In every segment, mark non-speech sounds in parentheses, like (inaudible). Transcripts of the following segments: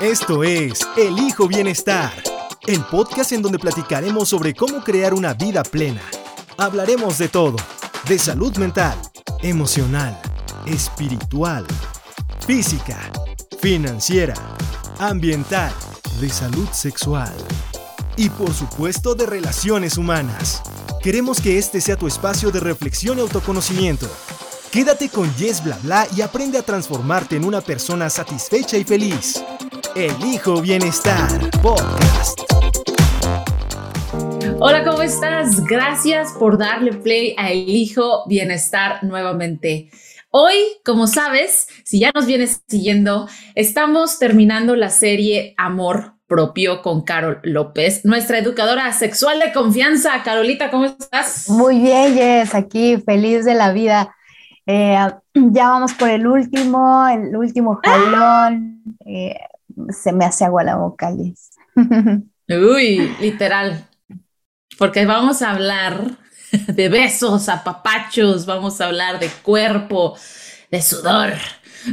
Esto es Elijo Bienestar, el podcast en donde platicaremos sobre cómo crear una vida plena. Hablaremos de todo, de salud mental, emocional, espiritual, física, financiera, ambiental, de salud sexual y por supuesto de relaciones humanas. Queremos que este sea tu espacio de reflexión y autoconocimiento. Quédate con Yes Bla Bla y aprende a transformarte en una persona satisfecha y feliz. Elijo Bienestar Podcast. Hola, ¿cómo estás? Gracias por darle play a Elijo Bienestar nuevamente. Hoy, como sabes, si ya nos vienes siguiendo, estamos terminando la serie Amor propio con Carol López, nuestra educadora sexual de confianza. Carolita, ¿cómo estás? Muy bien, Jess, aquí feliz de la vida. Eh, ya vamos por el último, el último jalón. Eh, se me hace agua la boca, Jess. Uy, literal. Porque vamos a hablar de besos, apapachos, vamos a hablar de cuerpo, de sudor,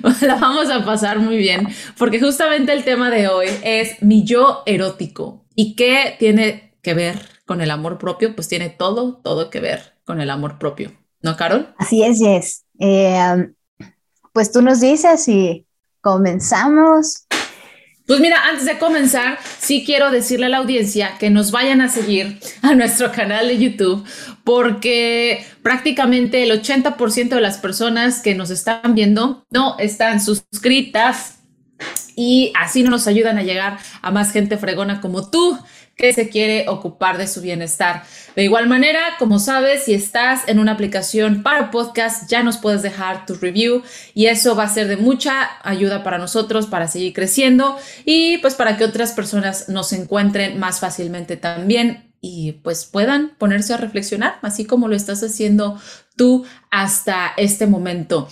(laughs) la vamos a pasar muy bien, porque justamente el tema de hoy es mi yo erótico. ¿Y qué tiene que ver con el amor propio? Pues tiene todo, todo que ver con el amor propio. ¿No, Carol? Así es, Jess. Eh, pues tú nos dices y comenzamos. Pues mira, antes de comenzar, sí quiero decirle a la audiencia que nos vayan a seguir a nuestro canal de YouTube porque prácticamente el 80% de las personas que nos están viendo no están suscritas y así no nos ayudan a llegar a más gente fregona como tú que se quiere ocupar de su bienestar. De igual manera, como sabes, si estás en una aplicación para podcast, ya nos puedes dejar tu review y eso va a ser de mucha ayuda para nosotros para seguir creciendo y pues para que otras personas nos encuentren más fácilmente también y pues puedan ponerse a reflexionar, así como lo estás haciendo tú hasta este momento.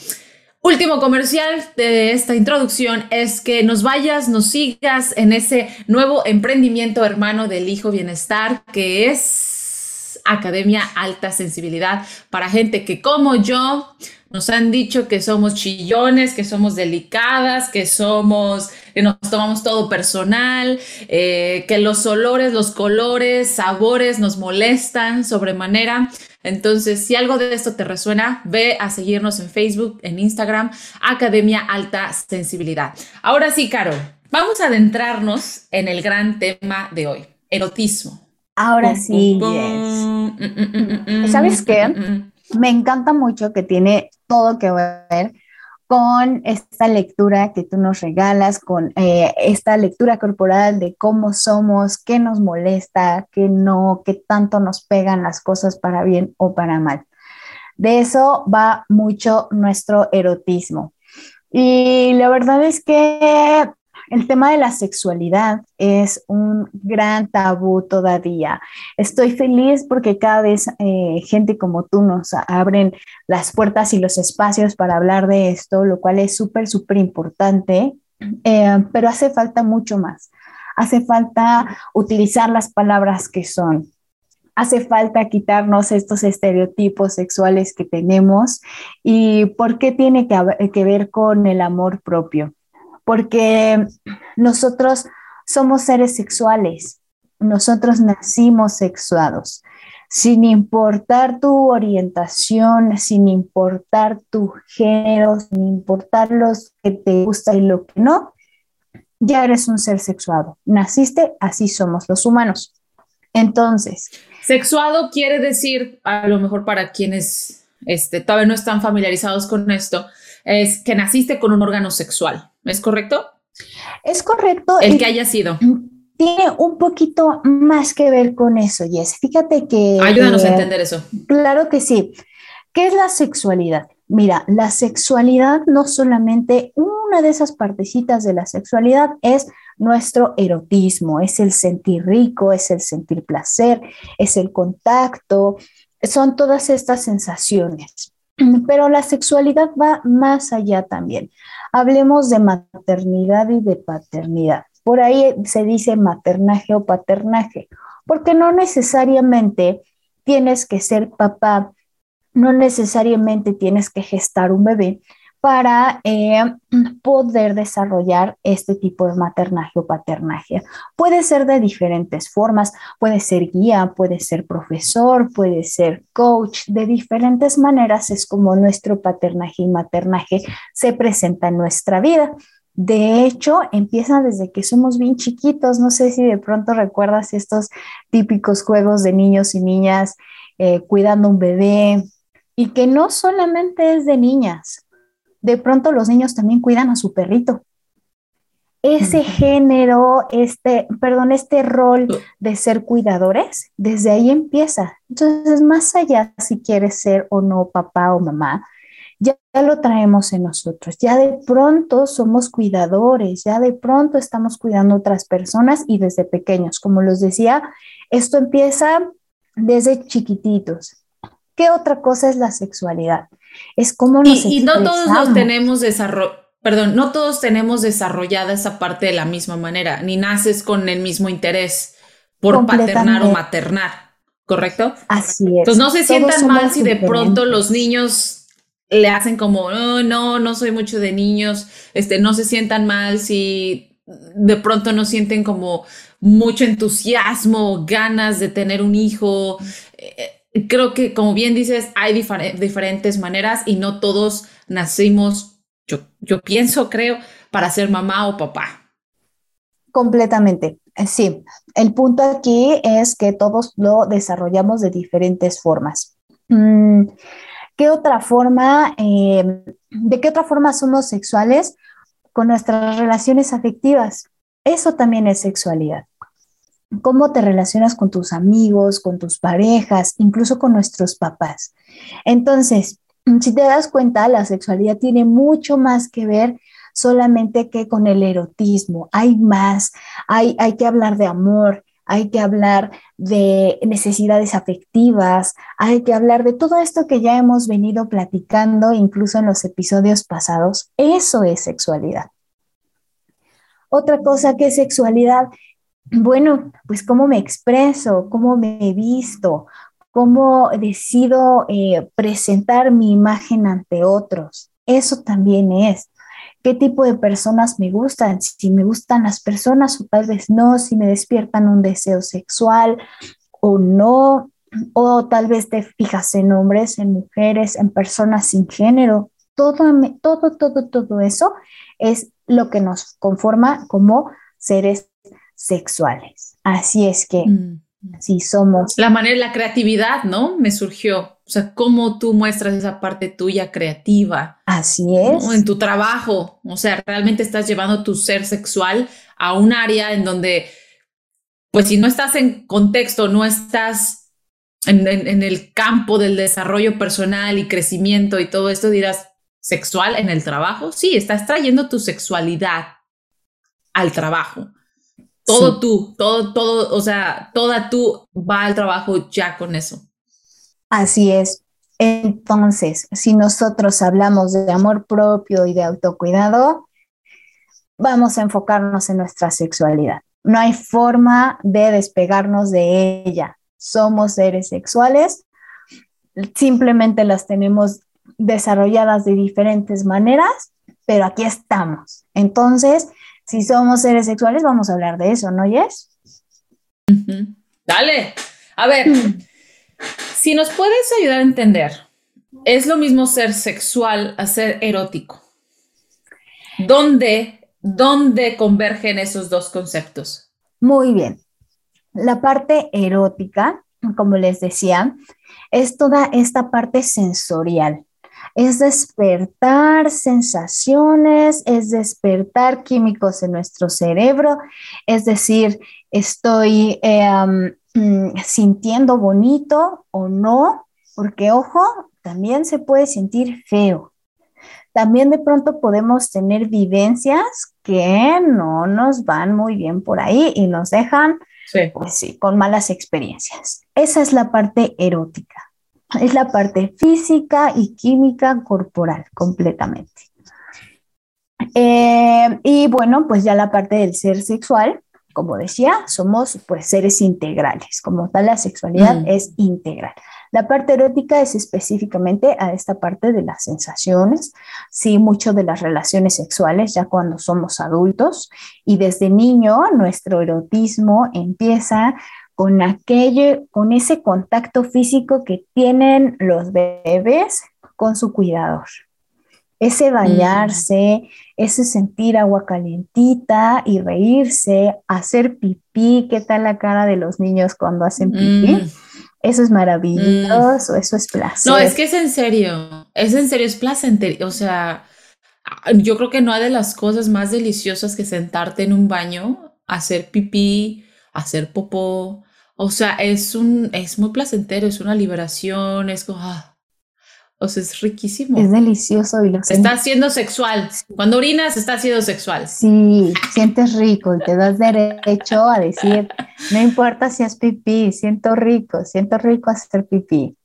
Último comercial de esta introducción es que nos vayas, nos sigas en ese nuevo emprendimiento hermano del Hijo Bienestar que es Academia Alta Sensibilidad para gente que como yo nos han dicho que somos chillones, que somos delicadas, que somos, que nos tomamos todo personal, eh, que los olores, los colores, sabores nos molestan sobremanera. Entonces, si algo de esto te resuena, ve a seguirnos en Facebook, en Instagram, Academia Alta Sensibilidad. Ahora sí, Caro, vamos a adentrarnos en el gran tema de hoy, erotismo. Ahora sí, ¿Sabes qué? Me encanta mucho que tiene todo que ver con esta lectura que tú nos regalas, con eh, esta lectura corporal de cómo somos, qué nos molesta, qué no, qué tanto nos pegan las cosas para bien o para mal. De eso va mucho nuestro erotismo. Y la verdad es que el tema de la sexualidad es un gran tabú todavía. Estoy feliz porque cada vez eh, gente como tú nos abren las puertas y los espacios para hablar de esto, lo cual es súper, súper importante, eh, pero hace falta mucho más. Hace falta utilizar las palabras que son. Hace falta quitarnos estos estereotipos sexuales que tenemos y por qué tiene que ver con el amor propio porque nosotros somos seres sexuales, nosotros nacimos sexuados. Sin importar tu orientación, sin importar tu género, sin importar los que te gusta y lo que no, ya eres un ser sexuado. Naciste, así somos los humanos. Entonces. Sexuado quiere decir, a lo mejor para quienes este, todavía no están familiarizados con esto, es que naciste con un órgano sexual. ¿Es correcto? Es correcto. El que haya sido. Tiene un poquito más que ver con eso, Jess. Fíjate que... Ayúdanos a entender eso. Claro que sí. ¿Qué es la sexualidad? Mira, la sexualidad no solamente una de esas partecitas de la sexualidad es nuestro erotismo, es el sentir rico, es el sentir placer, es el contacto, son todas estas sensaciones. Pero la sexualidad va más allá también. Hablemos de maternidad y de paternidad. Por ahí se dice maternaje o paternaje, porque no necesariamente tienes que ser papá, no necesariamente tienes que gestar un bebé para eh, poder desarrollar este tipo de maternaje o paternaje. Puede ser de diferentes formas, puede ser guía, puede ser profesor, puede ser coach, de diferentes maneras es como nuestro paternaje y maternaje se presenta en nuestra vida. De hecho, empieza desde que somos bien chiquitos. No sé si de pronto recuerdas estos típicos juegos de niños y niñas eh, cuidando un bebé y que no solamente es de niñas, de pronto los niños también cuidan a su perrito. Ese género, este, perdón, este rol de ser cuidadores, desde ahí empieza. Entonces, más allá si quieres ser o no papá o mamá, ya, lo traemos en nosotros. Ya de pronto somos cuidadores, ya de pronto estamos cuidando a otras personas y desde pequeños. Como les decía, esto empieza desde chiquititos. ¿Qué otra cosa es la sexualidad? Es como nos y, y no todos los tenemos desarrollado, perdón, no todos tenemos desarrollada esa parte de la misma manera, ni naces con el mismo interés por paternar o maternar, ¿correcto? Así es. Entonces no se sientan mal si de pronto los niños le hacen como, no, no, no soy mucho de niños, este, no se sientan mal si de pronto no sienten como mucho entusiasmo, ganas de tener un hijo. Eh, creo que, como bien dices, hay diferentes maneras y no todos nacimos, yo, yo pienso, creo, para ser mamá o papá. Completamente, eh, sí. El punto aquí es que todos lo desarrollamos de diferentes formas. Mm, ¿Qué otra forma, em, de qué otra forma somos sexuales? Con nuestras relaciones afectivas. Eso también es sexualidad cómo te relacionas con tus amigos, con tus parejas, incluso con nuestros papás. Entonces, si te das cuenta, la sexualidad tiene mucho más que ver solamente que con el erotismo. Hay más, hay, hay que hablar de amor, hay que hablar de necesidades afectivas, hay que hablar de todo esto que ya hemos venido platicando, incluso en los episodios pasados. Eso es sexualidad. Otra cosa que es sexualidad bueno, pues cómo me expreso, cómo me he visto, cómo decido eh, presentar mi imagen ante otros. Eso también es. ¿Qué tipo de personas me gustan? Si me gustan las personas o tal vez no, si me despiertan un deseo sexual o no, o tal vez te fijas en hombres, en mujeres, en personas sin género. Todo, todo, todo, todo eso es lo que nos conforma como seres sexuales. Así es que mm. si somos... La manera, la creatividad, ¿no? Me surgió. O sea, cómo tú muestras esa parte tuya creativa. Así es. En tu trabajo. O sea, realmente estás llevando tu ser sexual a un área en donde, pues si no estás en contexto, no estás en, en el campo del desarrollo personal y crecimiento y todo esto, dirás, sexual en el trabajo. Sí, estás trayendo tu sexualidad al trabajo todo tú, todo, todo, o sea, toda tú va al trabajo ya con eso. Así es. Entonces, si nosotros hablamos de amor propio y de autocuidado, vamos a enfocarnos en nuestra sexualidad. No hay forma de despegarnos de ella. Somos seres sexuales, simplemente las tenemos desarrolladas de diferentes maneras, pero aquí estamos. Entonces, si somos seres sexuales, vamos a hablar de eso, ¿no, Yes? Dale. A ver, si nos puedes ayudar a entender, ¿es lo mismo ser sexual a ser erótico? ¿Dónde, dónde convergen esos dos conceptos? Muy bien. La parte erótica, como les decía, es toda esta parte sensorial es despertar sensaciones, es despertar químicos en nuestro cerebro, es decir, estoy em, mm, sintiendo bonito o no, porque ojo, también se puede sentir feo. También de pronto podemos tener vivencias que no nos van muy bien por ahí y nos dejan pues con malas experiencias. Esa es la parte erótica es la parte física y química corporal completamente. Eh, y bueno, pues ya la parte del ser sexual, como decía, somos pues seres integrales, como tal la sexualidad mm. es integral. La parte erótica es específicamente a esta parte de las sensaciones, sí, mucho de las relaciones sexuales ya cuando somos adultos y desde niño nuestro erotismo empieza con aquello, con ese contacto físico que tienen los bebés con su cuidador. Ese bañarse, ese sentir agua calientita y reírse, hacer pipí, ¿qué tal la cara de los niños cuando hacen pipí? Mm. Eso es maravilloso, mm. eso es placer. No, es que es en serio, es en serio, es placentero. O sea, yo creo que no hay de las cosas más deliciosas que sentarte en un baño, hacer pipí, hacer popó. O sea, es un, es muy placentero, es una liberación, es como, ah, o sea, es riquísimo. Es delicioso y lo Está haciendo sexual. Cuando orinas, está haciendo sexual. Sí, sientes rico y te das derecho a decir, no importa si es pipí, siento rico, siento rico hacer pipí.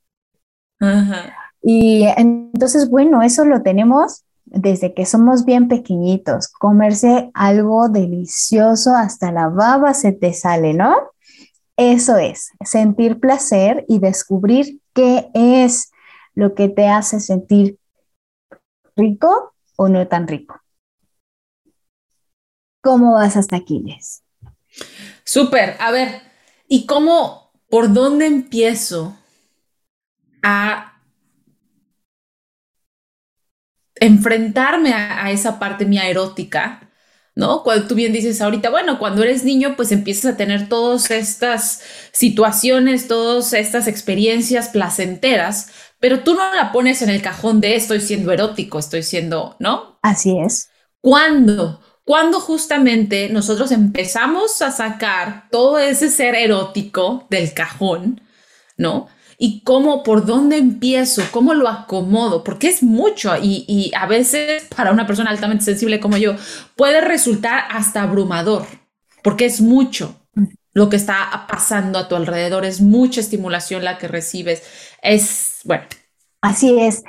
Y entonces, bueno, eso lo tenemos desde que somos bien pequeñitos. Comerse algo delicioso hasta la baba se te sale, ¿no? Eso es, sentir placer y descubrir qué es lo que te hace sentir rico o no tan rico. ¿Cómo vas hasta Aquiles? Súper. A ver, ¿y cómo, por dónde empiezo a enfrentarme a, esa parte mía erótica? ¿no? Cuando tú bien dices ahorita, bueno, cuando eres niño, pues empiezas a tener todas estas situaciones, todas estas experiencias placenteras, pero tú no la pones en el cajón de estoy siendo erótico, estoy siendo, ¿no? Así es. ¿Cuándo? Cuando justamente nosotros empezamos a sacar todo ese ser erótico del cajón, ¿no? Y cómo, por dónde empiezo, cómo lo acomodo, porque es mucho y, a veces para una persona altamente sensible como yo puede resultar hasta abrumador, porque es mucho lo que está pasando a tu alrededor, es mucha estimulación la que recibes, es, bueno. Así es.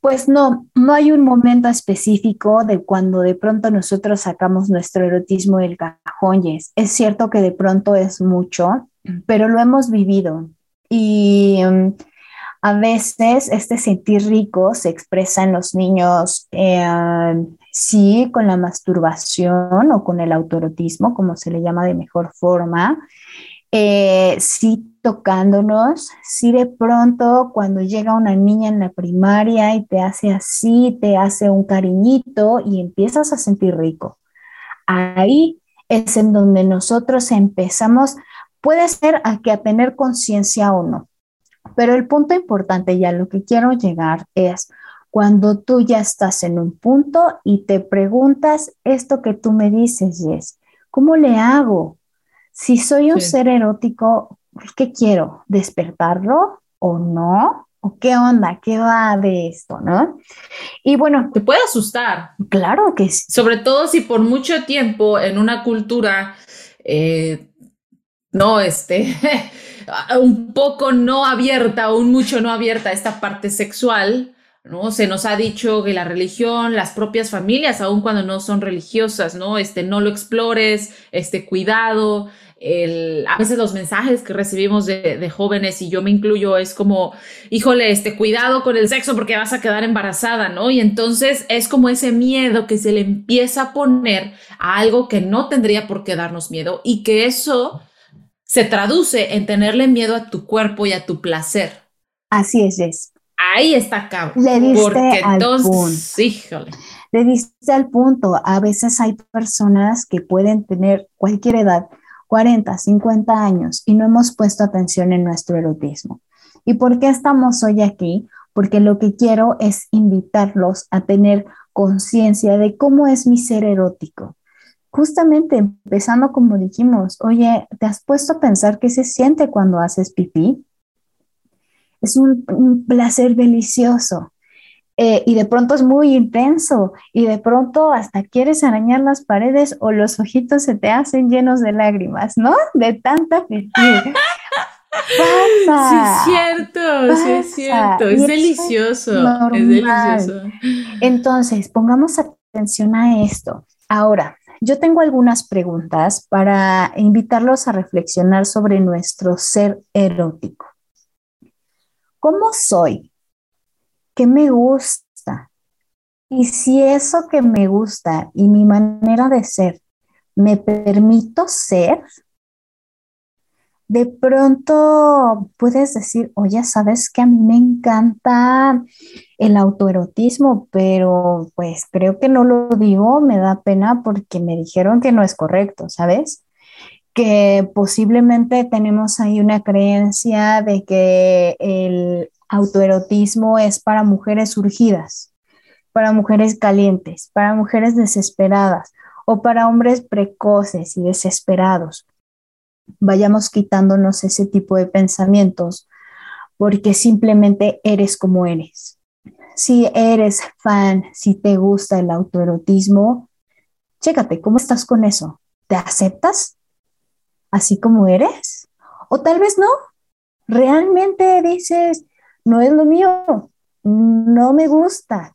Pues no, no hay un momento específico de cuando de pronto nosotros sacamos nuestro erotismo del cajón. es, es cierto que de pronto es mucho, pero lo hemos vivido. Y mm, a veces este sentir rico se expresa en los niños, eh, sí, con la masturbación o con el autorotismo, como se le llama de mejor forma, eh, sí tocándonos, sí de pronto cuando llega una niña en la primaria y te hace así, te hace un cariñito y empiezas a sentir rico. Ahí es en donde nosotros empezamos Puede ser a que a tener conciencia o no, pero el punto importante y a lo que quiero llegar es cuando tú ya estás en un punto y te preguntas esto que tú me dices, Jess, ¿cómo le hago? Si soy un ser erótico, ¿qué quiero? ¿Despertarlo o no? ¿O qué onda? ¿Qué va de esto? ¿No? Y bueno. Te puede asustar. Claro que sí. Sobre todo si por mucho tiempo en una cultura eh, no, este, (laughs) un poco no abierta, un mucho no abierta esta parte sexual, ¿no? Se nos ha dicho que la religión, las propias familias, aun cuando no son religiosas, ¿no? Este, no lo explores, este, cuidado. A veces los mensajes que recibimos de, de, jóvenes, y yo me incluyo, es como, híjole, este, cuidado con el sexo porque vas a quedar embarazada, ¿no? Y entonces es como ese miedo que se le empieza a poner a algo que no tendría por qué darnos miedo y que eso se traduce en tenerle miedo a tu cuerpo y a tu placer. Así es, Jess. Ahí está cabrón. Le diste porque al entonces, híjole. Le diste al punto. A veces hay personas que pueden tener cualquier edad, 40, 50 años, y no hemos puesto atención en nuestro erotismo. ¿Y por qué estamos hoy aquí? Porque lo que quiero es invitarlos a tener conciencia de cómo es mi ser erótico, justamente empezando como dijimos, oye, ¿te has puesto a pensar qué se siente cuando haces pipí? Es un, placer delicioso. Eh, y de pronto es muy intenso y de pronto hasta quieres arañar las paredes o los ojitos se te hacen llenos de lágrimas, ¿no? De tanta pipí. (laughs) Pasa, sí, es cierto, sí, es cierto. Es delicioso, es delicioso. Entonces, pongamos atención a esto. Ahora, yo tengo algunas preguntas para invitarlos a reflexionar sobre nuestro ser erótico. ¿cómo soy? ¿Qué me gusta? Y si eso que me gusta y mi manera de ser, me permito ser, de pronto puedes decir, oye, sabes que a mí me encanta el autoerotismo, pero pues creo que no lo digo, me da pena porque me dijeron que no es correcto, ¿sabes? Que posiblemente tenemos ahí una creencia de que el autoerotismo es para mujeres urgidas, para mujeres calientes, para mujeres desesperadas o para hombres precoces y desesperados vayamos quitándonos ese tipo de pensamientos porque simplemente eres como eres. Si eres fan, si te gusta el autoerotismo, chécate, ¿cómo estás con eso? ¿Te aceptas así como eres? O tal vez no. Realmente dices, no es lo mío, no me gusta,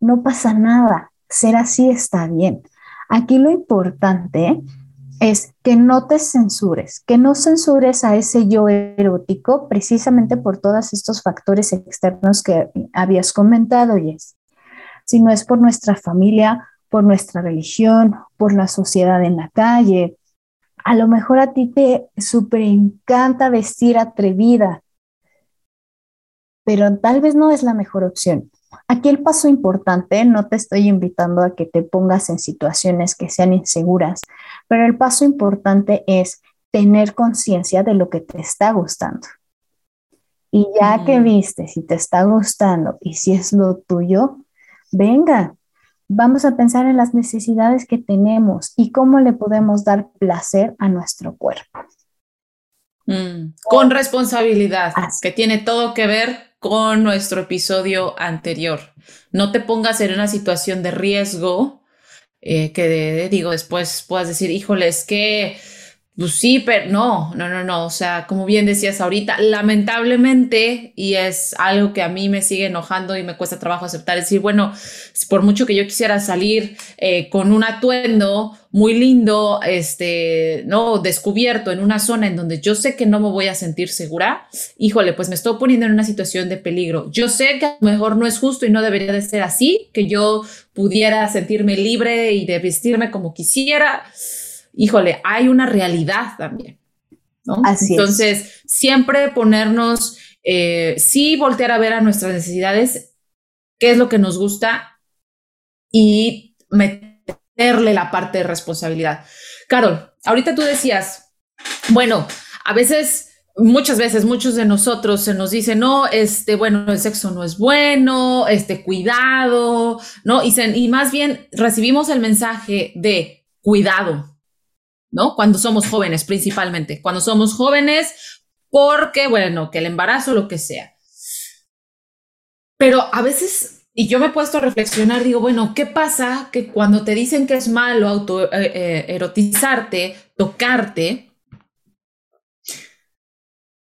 no pasa nada, ser así está bien. Aquí lo importante es que no te censures, que no censures a ese yo erótico precisamente por todos estos factores externos que habías comentado, Jess, no es por nuestra familia, por nuestra religión, por la sociedad en la calle. A lo mejor a ti te súper encanta vestir atrevida, pero tal vez no es la mejor opción. Aquí el paso importante, no te estoy invitando a que te pongas en situaciones que sean inseguras, pero el paso importante es tener conciencia de lo que te está gustando. Y ya que viste si te está gustando y si es lo tuyo, venga, vamos a pensar en las necesidades que tenemos y cómo le podemos dar placer a nuestro cuerpo. Mm, con responsabilidad, que tiene todo que ver con nuestro episodio anterior. No te pongas en una situación de riesgo eh, que digo después puedas decir, híjole, es que pues sí, pero no, no, no, no. O sea, como bien decías ahorita, lamentablemente, y es algo que a mí me sigue enojando y me cuesta trabajo aceptar, decir, bueno, por mucho que yo quisiera salir eh, con un atuendo muy lindo, este, no, descubierto en una zona en donde yo sé que no me voy a sentir segura, híjole, pues me estoy poniendo en una situación de peligro. Yo sé que a lo mejor no es justo y no debería de ser así, que yo pudiera sentirme libre y de vestirme como quisiera híjole, hay una realidad también. ¿no? Así Entonces, siempre ponernos, eh, sí, voltear a ver a nuestras necesidades, qué es lo que nos gusta y meterle la parte de responsabilidad. Carol, ahorita tú decías, bueno, a veces muchas veces muchos de nosotros se nos dice, no, este, bueno, el sexo no es bueno, este, cuidado, ¿no? Y, y más bien recibimos el mensaje de cuidado, ¿no? Cuando somos jóvenes principalmente, cuando somos jóvenes, porque, bueno, que el embarazo, lo que sea. Pero a veces, y yo me he puesto a reflexionar, digo, bueno, ¿qué pasa que cuando te dicen que es malo auto eh, eh, erotizarte, tocarte,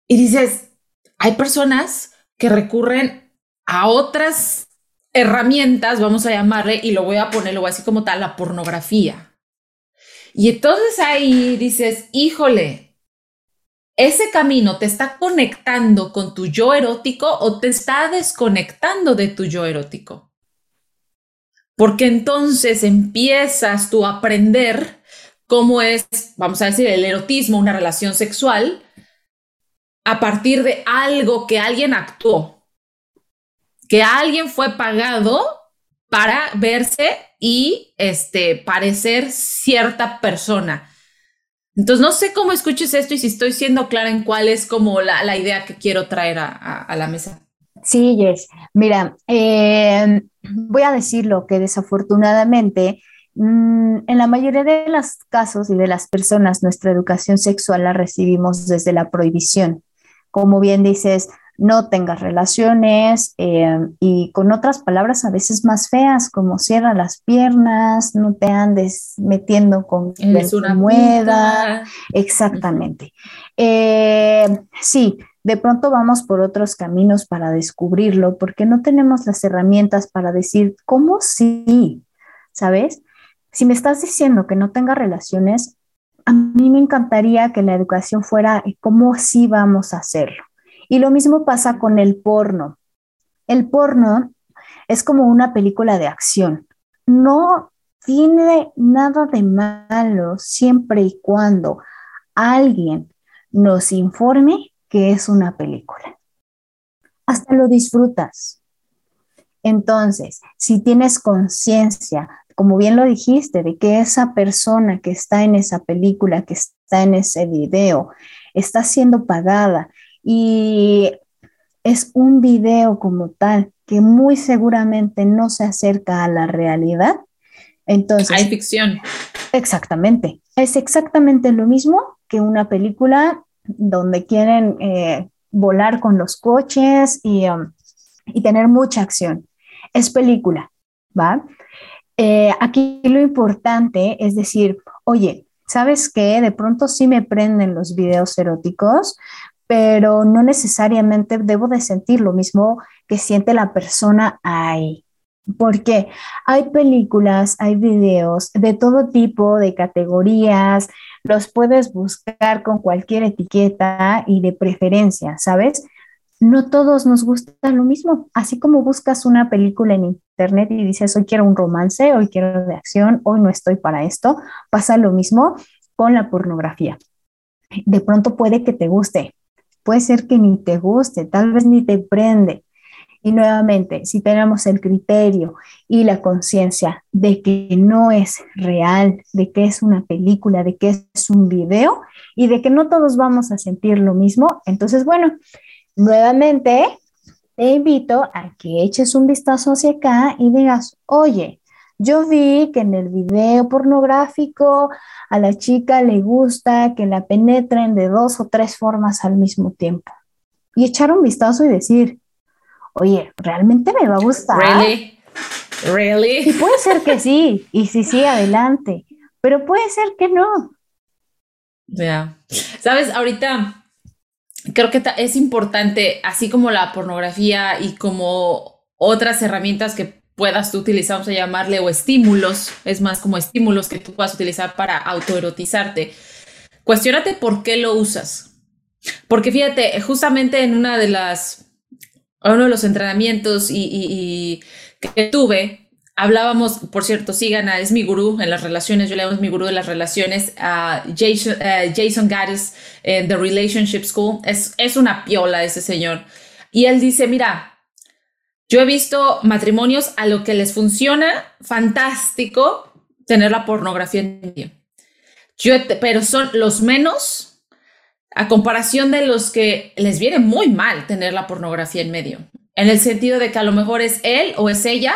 y dices, hay personas que recurren a otras herramientas, vamos a llamarle, y lo voy a ponerlo así como tal, la pornografía. Y entonces ahí dices, híjole, ese camino te está conectando con tu yo erótico o te está desconectando de tu yo erótico. Porque entonces empiezas tú a aprender cómo es, vamos a decir, el erotismo, una relación sexual, a partir de algo que alguien actuó, que alguien fue pagado para verse y este, parecer cierta persona. Entonces, no sé cómo escuches esto y si estoy siendo clara en cuál es como la, idea que quiero traer a, la mesa. Sí, Jess. Mira, eh, voy a decirlo que desafortunadamente mm, en la mayoría de los casos y de las personas nuestra educación sexual la recibimos desde la prohibición. Como bien dices, no tengas relaciones eh, y con otras palabras a veces más feas como cierra las piernas, no te andes metiendo con es una mueda. Exactamente. Eh, sí, de pronto vamos por otros caminos para descubrirlo porque no tenemos las herramientas para decir cómo sí, ¿sabes? Si me estás diciendo que no tenga relaciones, a mí me encantaría que la educación fuera cómo sí vamos a hacerlo Y lo mismo pasa con el porno. El porno es como una película de acción. No tiene nada de malo siempre y cuando alguien nos informe que es una película. Hasta lo disfrutas. Entonces, si tienes conciencia, como bien lo dijiste, de que esa persona que está en esa película, que está en ese video, está siendo pagada y es un video como tal que muy seguramente no se acerca a la realidad, entonces... Hay ficción. Exactamente. Es exactamente lo mismo que una película donde quieren eh, volar con los coches y, um, y tener mucha acción es película, ¿va? Eh, aquí lo importante es decir, oye, ¿sabes qué? De pronto sí me prenden los videos eróticos, pero no necesariamente debo de sentir lo mismo que siente la persona ahí. Porque hay películas, hay videos de todo tipo, de categorías, los puedes buscar con cualquier etiqueta y de preferencia, ¿sabes? no todos nos gusta lo mismo. Así como buscas una película en internet y dices, hoy quiero un romance, hoy quiero de acción, hoy no estoy para esto, pasa lo mismo con la pornografía. De pronto puede que te guste, puede ser que ni te guste, tal vez ni te prende. Y nuevamente, si tenemos el criterio y la conciencia de que no es real, de que es una película, de que es un video y de que no todos vamos a sentir lo mismo, entonces, bueno, Nuevamente, te invito a que eches un vistazo hacia acá y digas, oye, yo vi que en el video pornográfico a la chica le gusta que la penetren de dos o tres formas al mismo tiempo. Y echar un vistazo y decir, oye, ¿realmente me va a gustar? Really? Really? Y puede ser que sí, y sí, sí, adelante, pero puede ser que no. Ya. Sabes, ahorita creo que es importante, así como la pornografía y como otras herramientas que puedas tú utilizar, vamos a llamarle, o estímulos, es más como estímulos que tú puedas utilizar para autoerotizarte. Cuestiónate por qué lo usas. Porque fíjate, justamente en una de las, uno de los entrenamientos y que tuve, Hablábamos, por cierto, sigan a Es mi gurú en las relaciones, yo le llamo mi gurú de las relaciones, a Jason, uh, Jason Gaddis en The Relationship School. Es, es una piola ese señor. Y él dice, mira, yo he visto matrimonios a lo que les funciona fantástico tener la pornografía en medio. Yo, pero son los menos a comparación de los que les viene muy mal tener la pornografía en medio. En el sentido de que a lo mejor es él o es ella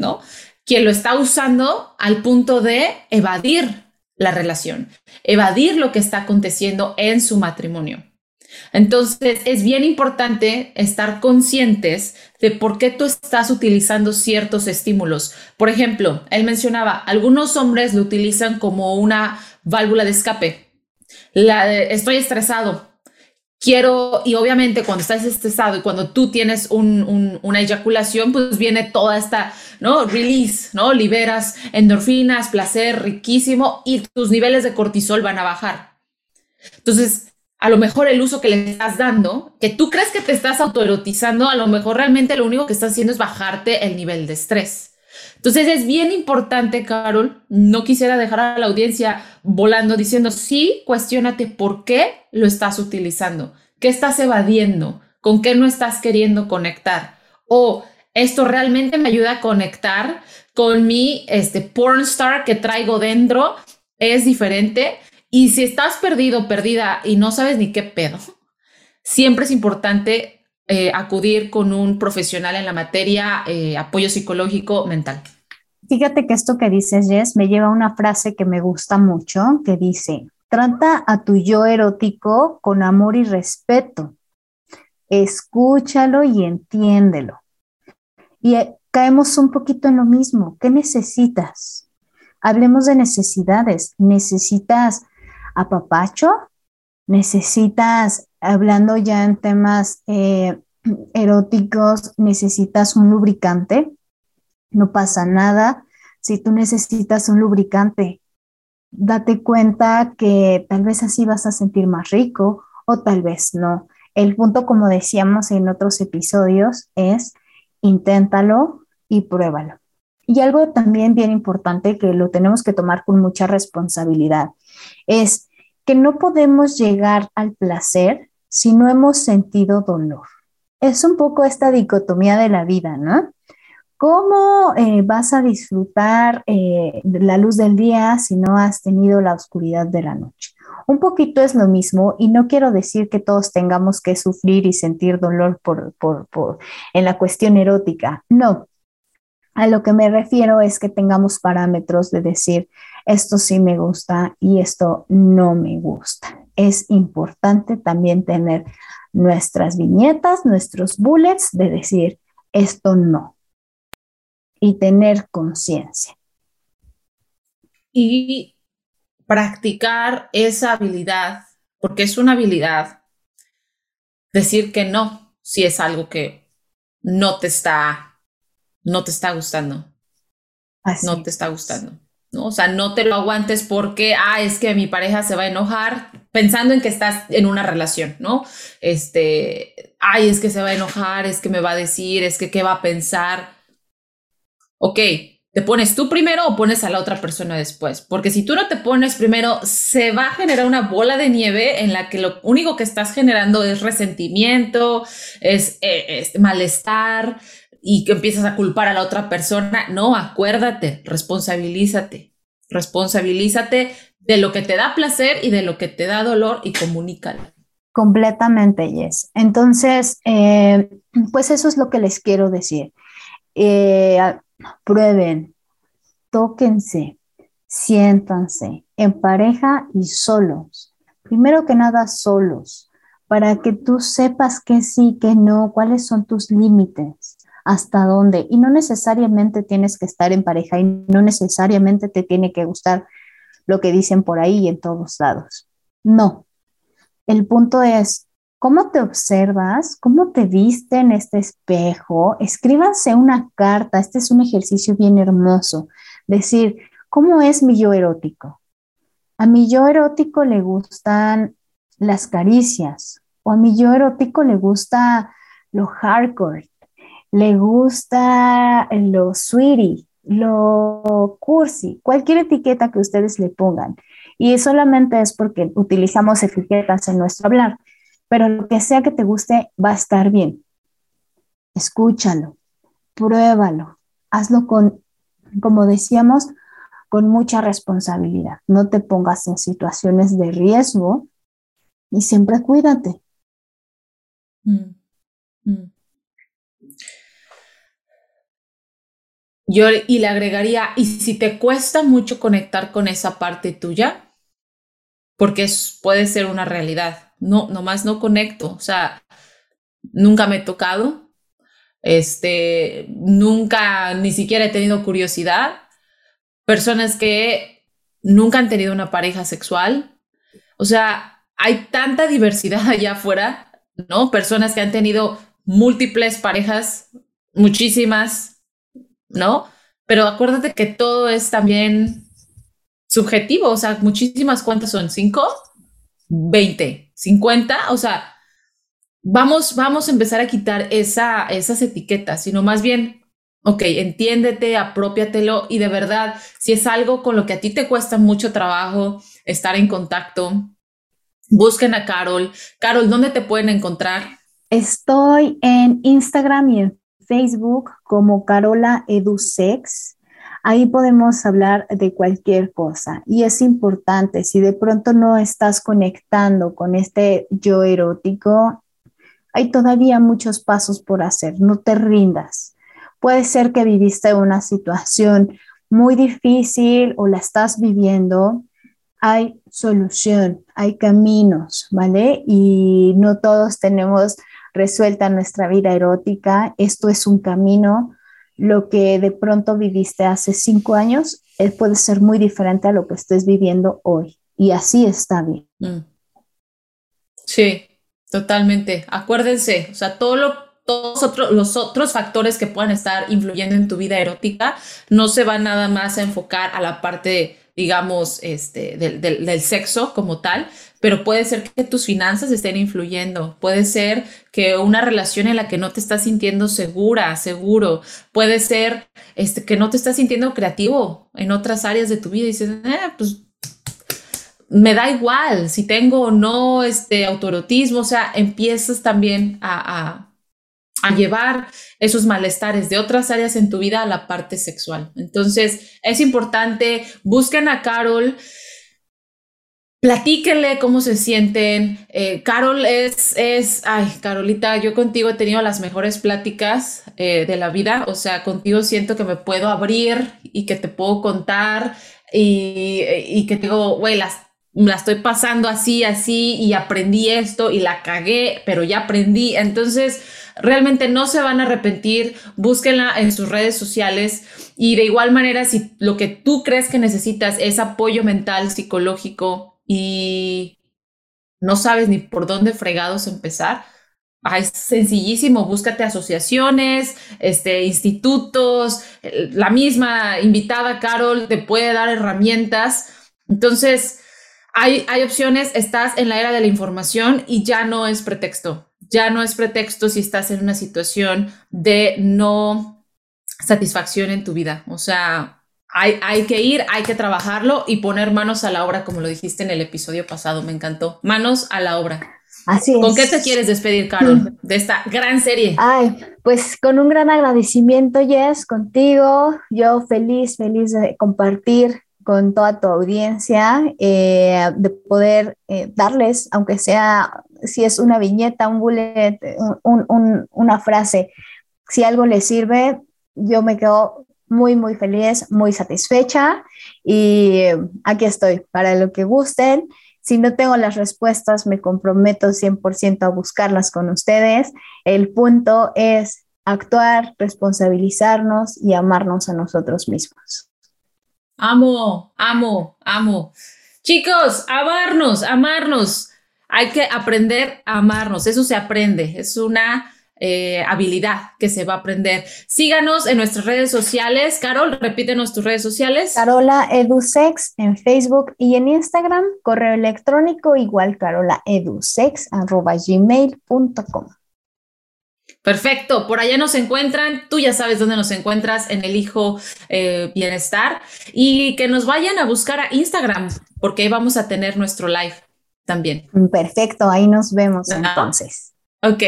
¿no? Quien lo está usando al punto de evadir la relación, evadir lo que está aconteciendo en su matrimonio. Entonces, es bien importante estar conscientes de por qué tú estás utilizando ciertos estímulos. Por ejemplo, él mencionaba, algunos hombres lo utilizan como una válvula de escape. Estoy estresado, quiero, y obviamente cuando estás estresado y cuando tú tienes una eyaculación, pues viene toda esta, ¿no? Release, ¿no? Liberas endorfinas, placer riquísimo y tus niveles de cortisol van a bajar. Entonces, a lo mejor el uso que le estás dando, que tú crees que te estás autoerotizando, a lo mejor realmente lo único que estás haciendo es bajarte el nivel de estrés. Entonces es bien importante, Carol, no quisiera dejar a la audiencia volando diciendo, sí, cuestionate por qué lo estás utilizando, qué estás evadiendo, con qué no estás queriendo conectar. O esto realmente me ayuda a conectar con mi este, porn star que traigo dentro, es diferente. Y si estás perdido, perdida y no sabes ni qué pedo, siempre es importante eh, acudir con un profesional en la materia, eh, apoyo psicológico mental. Fíjate que esto que dices, Jess, me lleva a una frase que me gusta mucho, que dice, trata a tu yo erótico con amor y respeto. Escúchalo y entiéndelo. Y eh, caemos un poquito en lo mismo. ¿Qué necesitas? Hablemos de necesidades. ¿Necesitas apapacho? ¿Necesitas hablando ya en temas eh, eróticos, necesitas un lubricante, no pasa nada. Si tú necesitas un lubricante, date cuenta que tal vez así vas a sentir más rico o tal vez no. El punto, como decíamos en otros episodios, es inténtalo y pruébalo. Y algo también bien importante que lo tenemos que tomar con mucha responsabilidad es que no podemos llegar al placer si no hemos sentido dolor. Es un poco esta dicotomía de la vida, ¿no? ¿Cómo eh, vas a disfrutar eh, la luz del día si no has tenido la oscuridad de la noche? Un poquito es lo mismo y no quiero decir que todos tengamos que sufrir y sentir dolor por, por, en la cuestión erótica. No. A lo que me refiero es que tengamos parámetros de decir, esto sí me gusta y esto no me gusta. Es importante también tener nuestras viñetas, nuestros bullets de decir, esto no. Y tener conciencia. Y practicar esa habilidad, porque es una habilidad, decir que no, si es algo que no te está, no te está gustando. no te está gustando. ¿no? O sea, no te lo aguantes porque, ah, es que mi pareja se va a enojar pensando en que estás en una relación, ¿no? Este, ay, es que se va a enojar, es que me va a decir, es que qué va a pensar. Ok, ¿Te pones tú primero o pones a la otra persona después? Porque si tú no te pones primero, se va a generar una bola de nieve en la que lo único que estás generando es resentimiento, es, eh, malestar y que empiezas a culpar a la otra persona. No, acuérdate, responsabilízate, responsabilízate de lo que te da placer y de lo que te da dolor y comunícalo. Completamente, Yes. Entonces, eh, pues eso es lo que les quiero decir. Eh, prueben, tóquense, siéntanse en pareja y solos. Primero que nada, solos, para que tú sepas que sí, que no, cuáles son tus límites, hasta dónde. Y no necesariamente tienes que estar en pareja y no necesariamente te tiene que gustar lo que dicen por ahí y en todos lados. No. El punto es, ¿Cómo te observas? ¿Cómo te viste en este espejo? Escríbanse una carta. Este es un ejercicio bien hermoso. Decir, ¿cómo es mi yo erótico? A mi yo erótico le gustan las caricias o a mi yo erótico le gusta lo hardcore, le gusta lo sweetie, lo cursi, cualquier etiqueta que ustedes le pongan. Y solamente es porque utilizamos etiquetas en nuestro hablar pero lo que sea que te guste va a estar bien. Escúchalo, pruébalo, hazlo con, como decíamos, con mucha responsabilidad. No te pongas en situaciones de riesgo y siempre cuídate. Mm, mm. Yo y le agregaría, y si te cuesta mucho conectar con esa parte tuya, porque puede ser una realidad, no, nomás no conecto, o sea, nunca me he tocado, este, nunca ni siquiera he tenido curiosidad, personas que nunca han tenido una pareja sexual, o sea, hay tanta diversidad (laughs) allá afuera, ¿no? Personas que han tenido múltiples parejas, muchísimas, ¿no? Pero acuérdate que todo es también subjetivo, o sea, muchísimas, ¿cuántas son? ¿Cinco? ¿Veinte? 50, o sea, vamos, vamos a empezar a quitar esa, esas etiquetas, sino más bien, ok, entiéndete, apropiatelo y de verdad, si es algo con lo que a ti te cuesta mucho trabajo estar en contacto, busquen a Carol. Carol, ¿dónde te pueden encontrar? Estoy en Instagram y en Facebook como Carola Edusex. Ahí podemos hablar de cualquier cosa y es importante, si de pronto no estás conectando con este yo erótico, hay todavía muchos pasos por hacer, no te rindas. Puede ser que viviste una situación muy difícil o la estás viviendo, hay solución, hay caminos, ¿vale? Y no todos tenemos resuelta nuestra vida erótica, esto es un camino lo que de pronto viviste hace cinco años eh, puede ser muy diferente a lo que estés viviendo hoy. Y así está bien. Mm. Sí, totalmente. Acuérdense, o sea, todo lo, todos los otros factores que puedan estar influyendo en tu vida erótica no se van nada más a enfocar a la parte, digamos, este, del sexo como tal, pero puede ser que tus finanzas estén influyendo, puede ser que una relación en la que no te estás sintiendo segura, seguro, puede ser este, que no te estás sintiendo creativo en otras áreas de tu vida y dices, eh, pues me da igual si tengo o no este autorotismo, o sea, empiezas también a, a llevar esos malestares de otras áreas en tu vida a la parte sexual. Entonces, es importante, busquen a Carol, platíquenle cómo se sienten. Eh, Carol es, es, ay, Carolita, yo contigo he tenido las mejores pláticas eh, de la vida, o sea, contigo siento que me puedo abrir y que te puedo contar y, y que digo, güey, las la estoy pasando así, así y aprendí esto y la cagué, pero ya aprendí. Entonces, realmente no se van a arrepentir, búsquenla en sus redes sociales y de igual manera, si lo que tú crees que necesitas es apoyo mental, psicológico y no sabes ni por dónde fregados empezar, ah, es sencillísimo, búscate asociaciones, este, institutos, la misma invitada Carol te puede dar herramientas. Entonces, hay, hay opciones, estás en la era de la información y ya no es pretexto. Ya no es pretexto si estás en una situación de no satisfacción en tu vida. O sea, hay, hay, que ir, hay que trabajarlo y poner manos a la obra, como lo dijiste en el episodio pasado. Me encantó. Manos a la obra. Así es. ¿Con qué te quieres despedir, Carol, de esta gran serie? Ay, pues con un gran agradecimiento, Jess, contigo. Yo feliz, feliz de compartir con toda tu audiencia, eh, de poder eh, darles, aunque sea, si es una viñeta, un bullet, una frase, si algo les sirve, yo me quedo muy, muy feliz, muy satisfecha y aquí estoy para lo que gusten. Si no tengo las respuestas, me comprometo 100% a buscarlas con ustedes. El punto es actuar, responsabilizarnos y amarnos a nosotros mismos. Amo, amo, amo. Chicos, amarnos, amarnos. Hay que aprender a amarnos. Eso se aprende. Es una eh, habilidad que se va a aprender. Síganos en nuestras redes sociales. Carol, repítenos tus redes sociales. Carola Edusex en Facebook y en Instagram. Correo electrónico igual carolaedusex.gmail.com. Perfecto, por allá nos encuentran, tú ya sabes dónde nos encuentras en el Hijo eh, Bienestar y que nos vayan a buscar a Instagram porque ahí vamos a tener nuestro live también. Perfecto, ahí nos vemos entonces. Ok,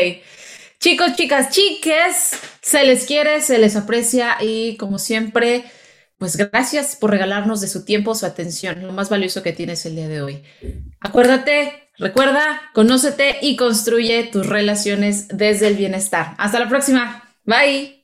chicos, chicas, chiques, se les quiere, se les aprecia y como siempre, pues gracias por regalarnos de su tiempo, su atención, lo más valioso que tienes el día de hoy. Acuérdate Recuerda, conócete y construye tus relaciones desde el bienestar. Hasta la próxima. Bye.